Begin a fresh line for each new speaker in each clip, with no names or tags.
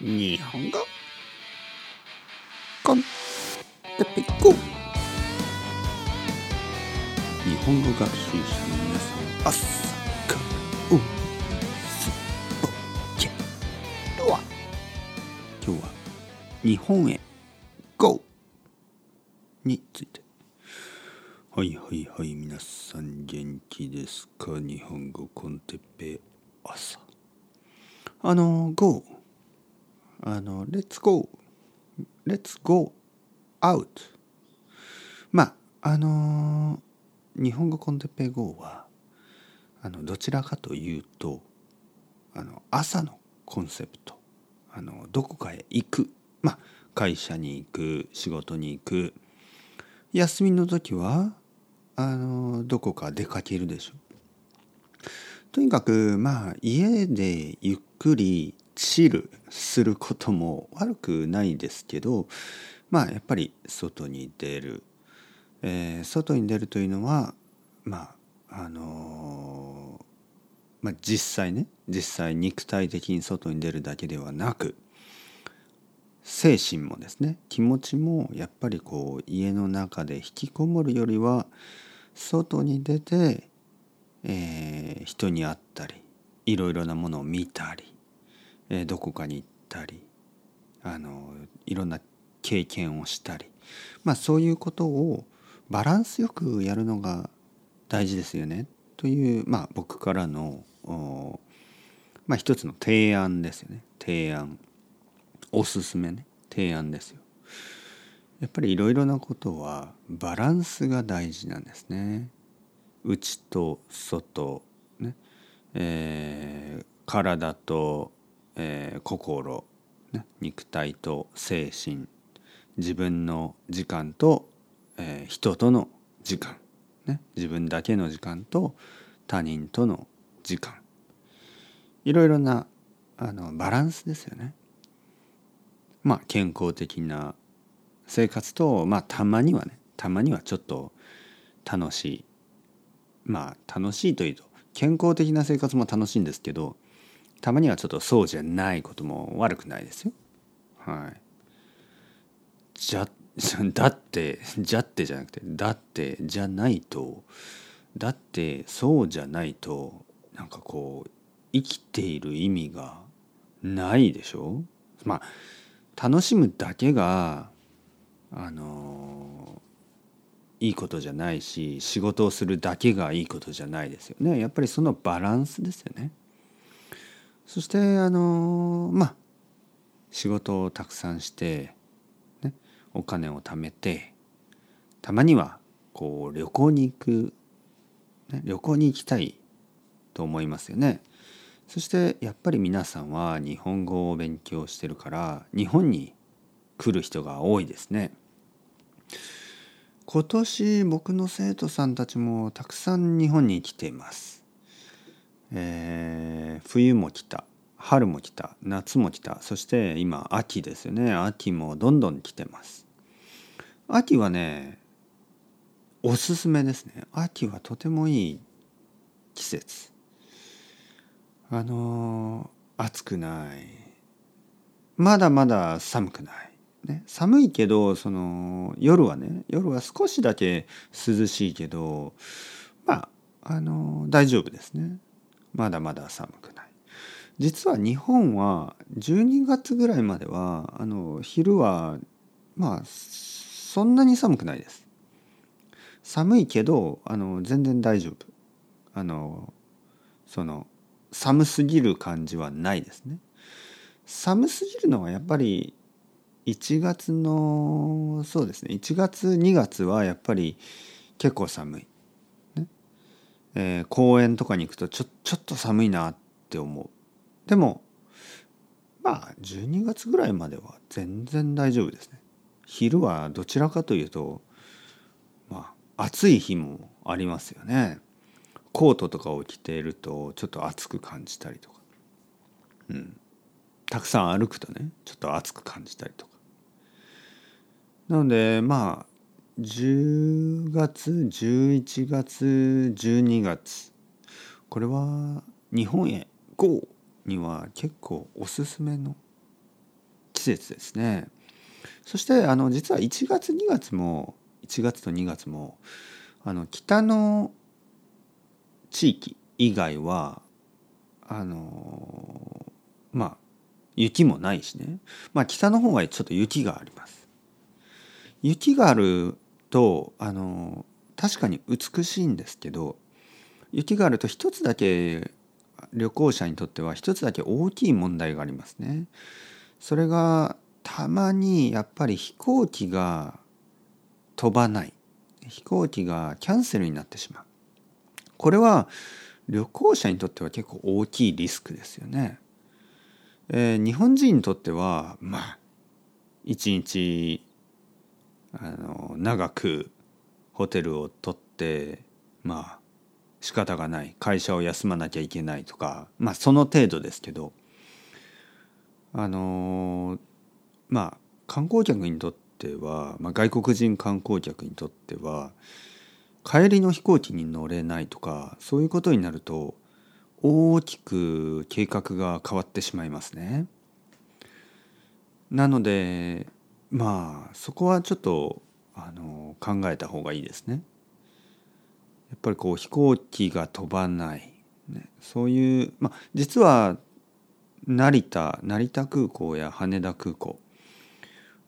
日本語。コンテペコ。日本語学習者の皆さん朝からおすぼけるわ今日は日本へ GO について。はいはいはい皆さん元気ですか？日本語コンテッペ朝。あの GO あの Let's go. Let's go out. まああの日本語コンテペ GO はあのどちらかというとあの朝のコンセプト。あのどこかへ行く。まあ会社に行く仕事に行く。休みの時はあのどこか出かけるでしょ。とにかくまあ家でゆっくりチルすることも悪くないですけどまあやっぱり外に出る、えー、外に出るというのはまああのー、まあ、実際ね実際肉体的に外に出るだけではなく精神もですね気持ちもやっぱりこう家の中で引きこもるよりは外に出て、えー、人に会ったりいろいろなものを見たり、えー、どこかに行ったりあのいろんな経験をしたりまあそういうことをバランスよくやるのが大事ですよね。というまあ僕からのまあ一つの提案ですよね。提案。おすすめね。提案ですよ。やっぱりいろいろなことはバランスが大事なんですね。内と外、ね。えー、体と、えー、心、ね、肉体と精神自分の時間と、えー、人との時間、ね、自分だけの時間と他人との時間。いろいろなあのバランスですよね。まあ健康的な生活とまあたまにはねたまにはちょっと楽しい。まあ楽しいというと健康的な生活も楽しいんですけどたまにはちょっとそうじゃないことも悪くないですよ。はい。じゃ だってじゃってじゃなくてだってじゃないとだってそうじゃないとなんかこう生きている意味がないでしょ？まあ楽しむだけがあのいいことじゃないし仕事をするだけがいいことじゃないですよねやっぱりそのバランスですよね。そしてあのまあ仕事をたくさんして、ね、お金を貯めてたまにはこう旅行に行く、ね、旅行に行きたいと思いますよね。そしてやっぱり皆さんは日本語を勉強してるから日本に来る人が多いですね。今年僕の生徒さんたちもたくさん日本に来ています。えー、冬も来た春も来た夏も来たそして今秋ですよね。秋もどんどん来てます。秋はねおすすめですね。秋はとてもいい季節。あの暑くない。まだまだ寒くない。ね、寒いけどその夜はね夜は少しだけ涼しいけどまああの大丈夫ですね。まだまだ寒くない。実は日本は12月ぐらいまではあの昼はまあそんなに寒くないです。寒いけどあの全然大丈夫。あのその寒すぎる感じはないですね。寒すぎるのはやっぱり1月のそうですね。1月2月はやっぱり結構寒い、えー、公園とかに行くとちょちょっと寒いなって思う。でもまあ12月ぐらいまでは全然大丈夫ですね。昼はどちらかというとまあ暑い日もありますよね。コートとかを着ているとちょっと暑く感じたりとか。うん。たくさん歩くとねちょっと暑く感じたりとか。なのでまあ10月11月12月これは日本へ GO には結構おすすめの季節ですね。そしてあの実は1月2月も1月と2月もあの北の地域以外はあのまあ雪もないしねまあ北の方はちょっと雪があります。雪があるとあの確かに美しいんですけど雪があると一つだけ旅行者にとっては一つだけ大きい問題がありますね。それがたまにやっぱり飛行機が飛ばない飛行機がキャンセルになってしまうこれは旅行者にとっては結構大きいリスクですよね。えー、日本人にとってはまあ一日あの長くホテルを取ってまあ仕方がない会社を休まなきゃいけないとかまあその程度ですけどあのまあ観光客にとっては、まあ、外国人観光客にとっては帰りの飛行機に乗れないとかそういうことになると大きく計画が変わってしまいますね。なのでまあそこはちょっとあの考えた方がいいですね。やっぱりこう飛行機が飛ばない、ね、そういう、まあ、実は成田成田空港や羽田空港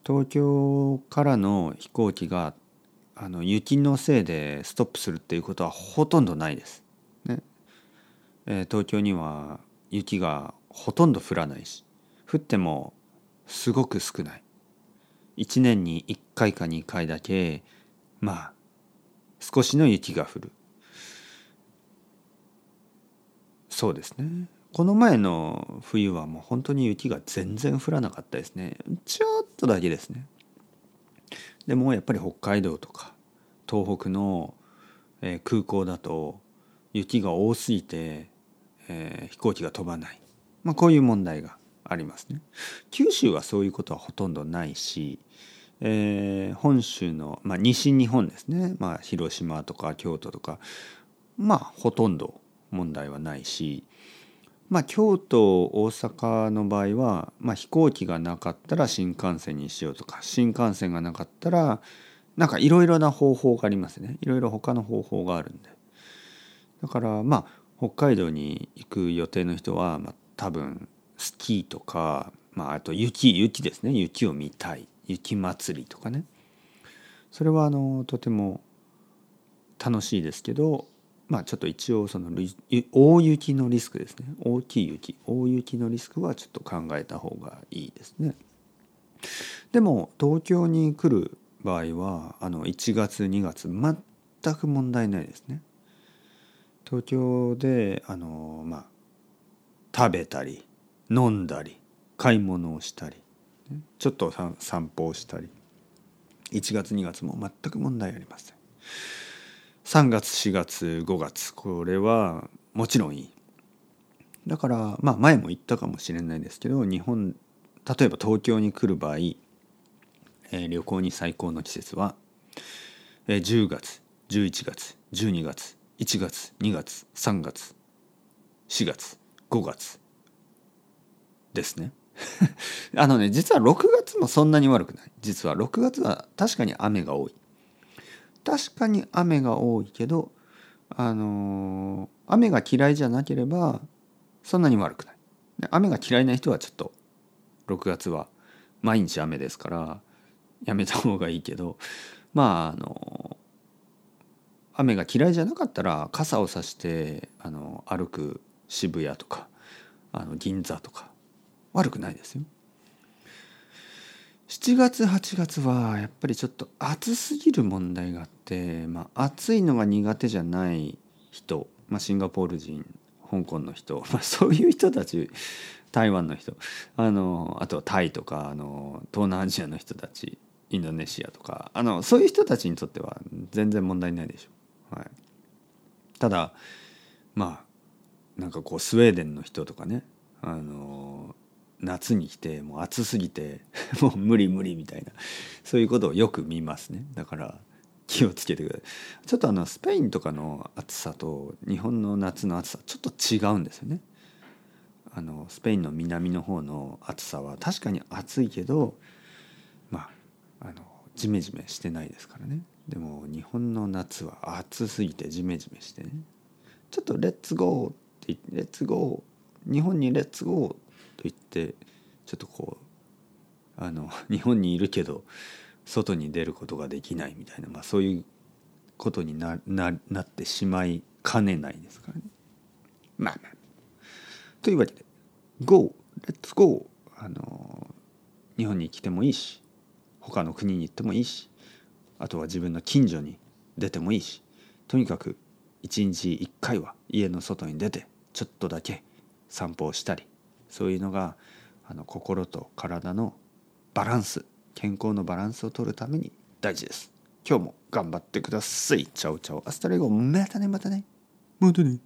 東京からの飛行機があの雪のせいでストップするっていうことはほとんどないです。ねえー、東京には雪がほとんど降らないし降ってもすごく少ない。1年に1回か2回だけまあ少しの雪が降る。そうですね。この前の冬はもう本当に雪が全然降らなかったですね。ちょっとだけですね。でもやっぱり北海道とか東北の、空港だと雪が多すぎて、飛行機が飛ばない、まあ、こういう問題がありますね。九州はそういうことはほとんどないしえー、本州の、まあ、西日本ですね、まあ、広島とか京都とかまあほとんど問題はないし、まあ、京都大阪の場合は、まあ、飛行機がなかったら新幹線にしようとか新幹線がなかったらなんかいろいろな方法がありますね。いろいろ他の方法があるんで。だからまあ北海道に行く予定の人は、まあ、多分スキーとか、まあ、あと雪雪ですね。雪を見たい。雪祭りとかね。それはあのとても楽しいですけどまあちょっと一応その大雪のリスクですね。大きい雪。大雪のリスクはちょっと考えた方がいいですね。でも東京に来る場合はあの1月2月全く問題ないですね。東京であのまあ食べたり飲んだり買い物をしたりちょっと散歩をしたり1月2月も全く問題ありません。3月4月5月これはもちろんいい。だからまあ前も言ったかもしれないですけど日本例えば東京に来る場合、えー、旅行に最高の季節は、えー、10月11月12月1月2月3月4月5月。ですね。あのね実は6月もそんなに悪くない。実は6月は確かに雨が多い。確かに雨が多いけどあのー、雨が嫌いじゃなければそんなに悪くない。雨が嫌いな人はちょっと6月は毎日雨ですからやめた方がいいけどまああの雨が嫌いじゃなかったら傘をさしてあの歩く渋谷とかあの銀座とか悪くないですよ。7月8月はやっぱりちょっと暑すぎる問題があって、まあ、暑いのが苦手じゃない人、まあ、シンガポール人香港の人、まあ、そういう人たち台湾の人あのあとはタイとかあの東南アジアの人たちインドネシアとかあのそういう人たちにとっては全然問題ないでしょう。はい、ただまあなんかこうスウェーデンの人とかねあの夏に来てもう暑すぎて もう無理無理みたいなそういうことをよく見ますね。だから気をつけてください。ちょっとあのスペインとかの暑さと日本の夏の暑さちょっと違うんですよね。あのスペインの南の方の暑さは確かに暑いけどまああのジメジメしてないですからね。でも日本の夏は暑すぎてジメジメしてね。ちょっと「レッツゴー」ってって「レッツゴー」日本に「レッツゴー」と言ってちょっとこうあの 日本にいるけど外に出ることができないみたいな、まあ、そういうことになななってしまいかねないですからね。まあまあ。というわけで「GO! レッツゴー!」あの日本に来てもいいし他の国に行ってもいいしあとは自分の近所に出てもいいしとにかく一日一回は家の外に出てちょっとだけ散歩をしたりそういうのがあの心と体のバランス健康のバランスを取るために大事です。今日も頑張ってください。 Ciao ciao。Hasta luego。またねまたね。またね。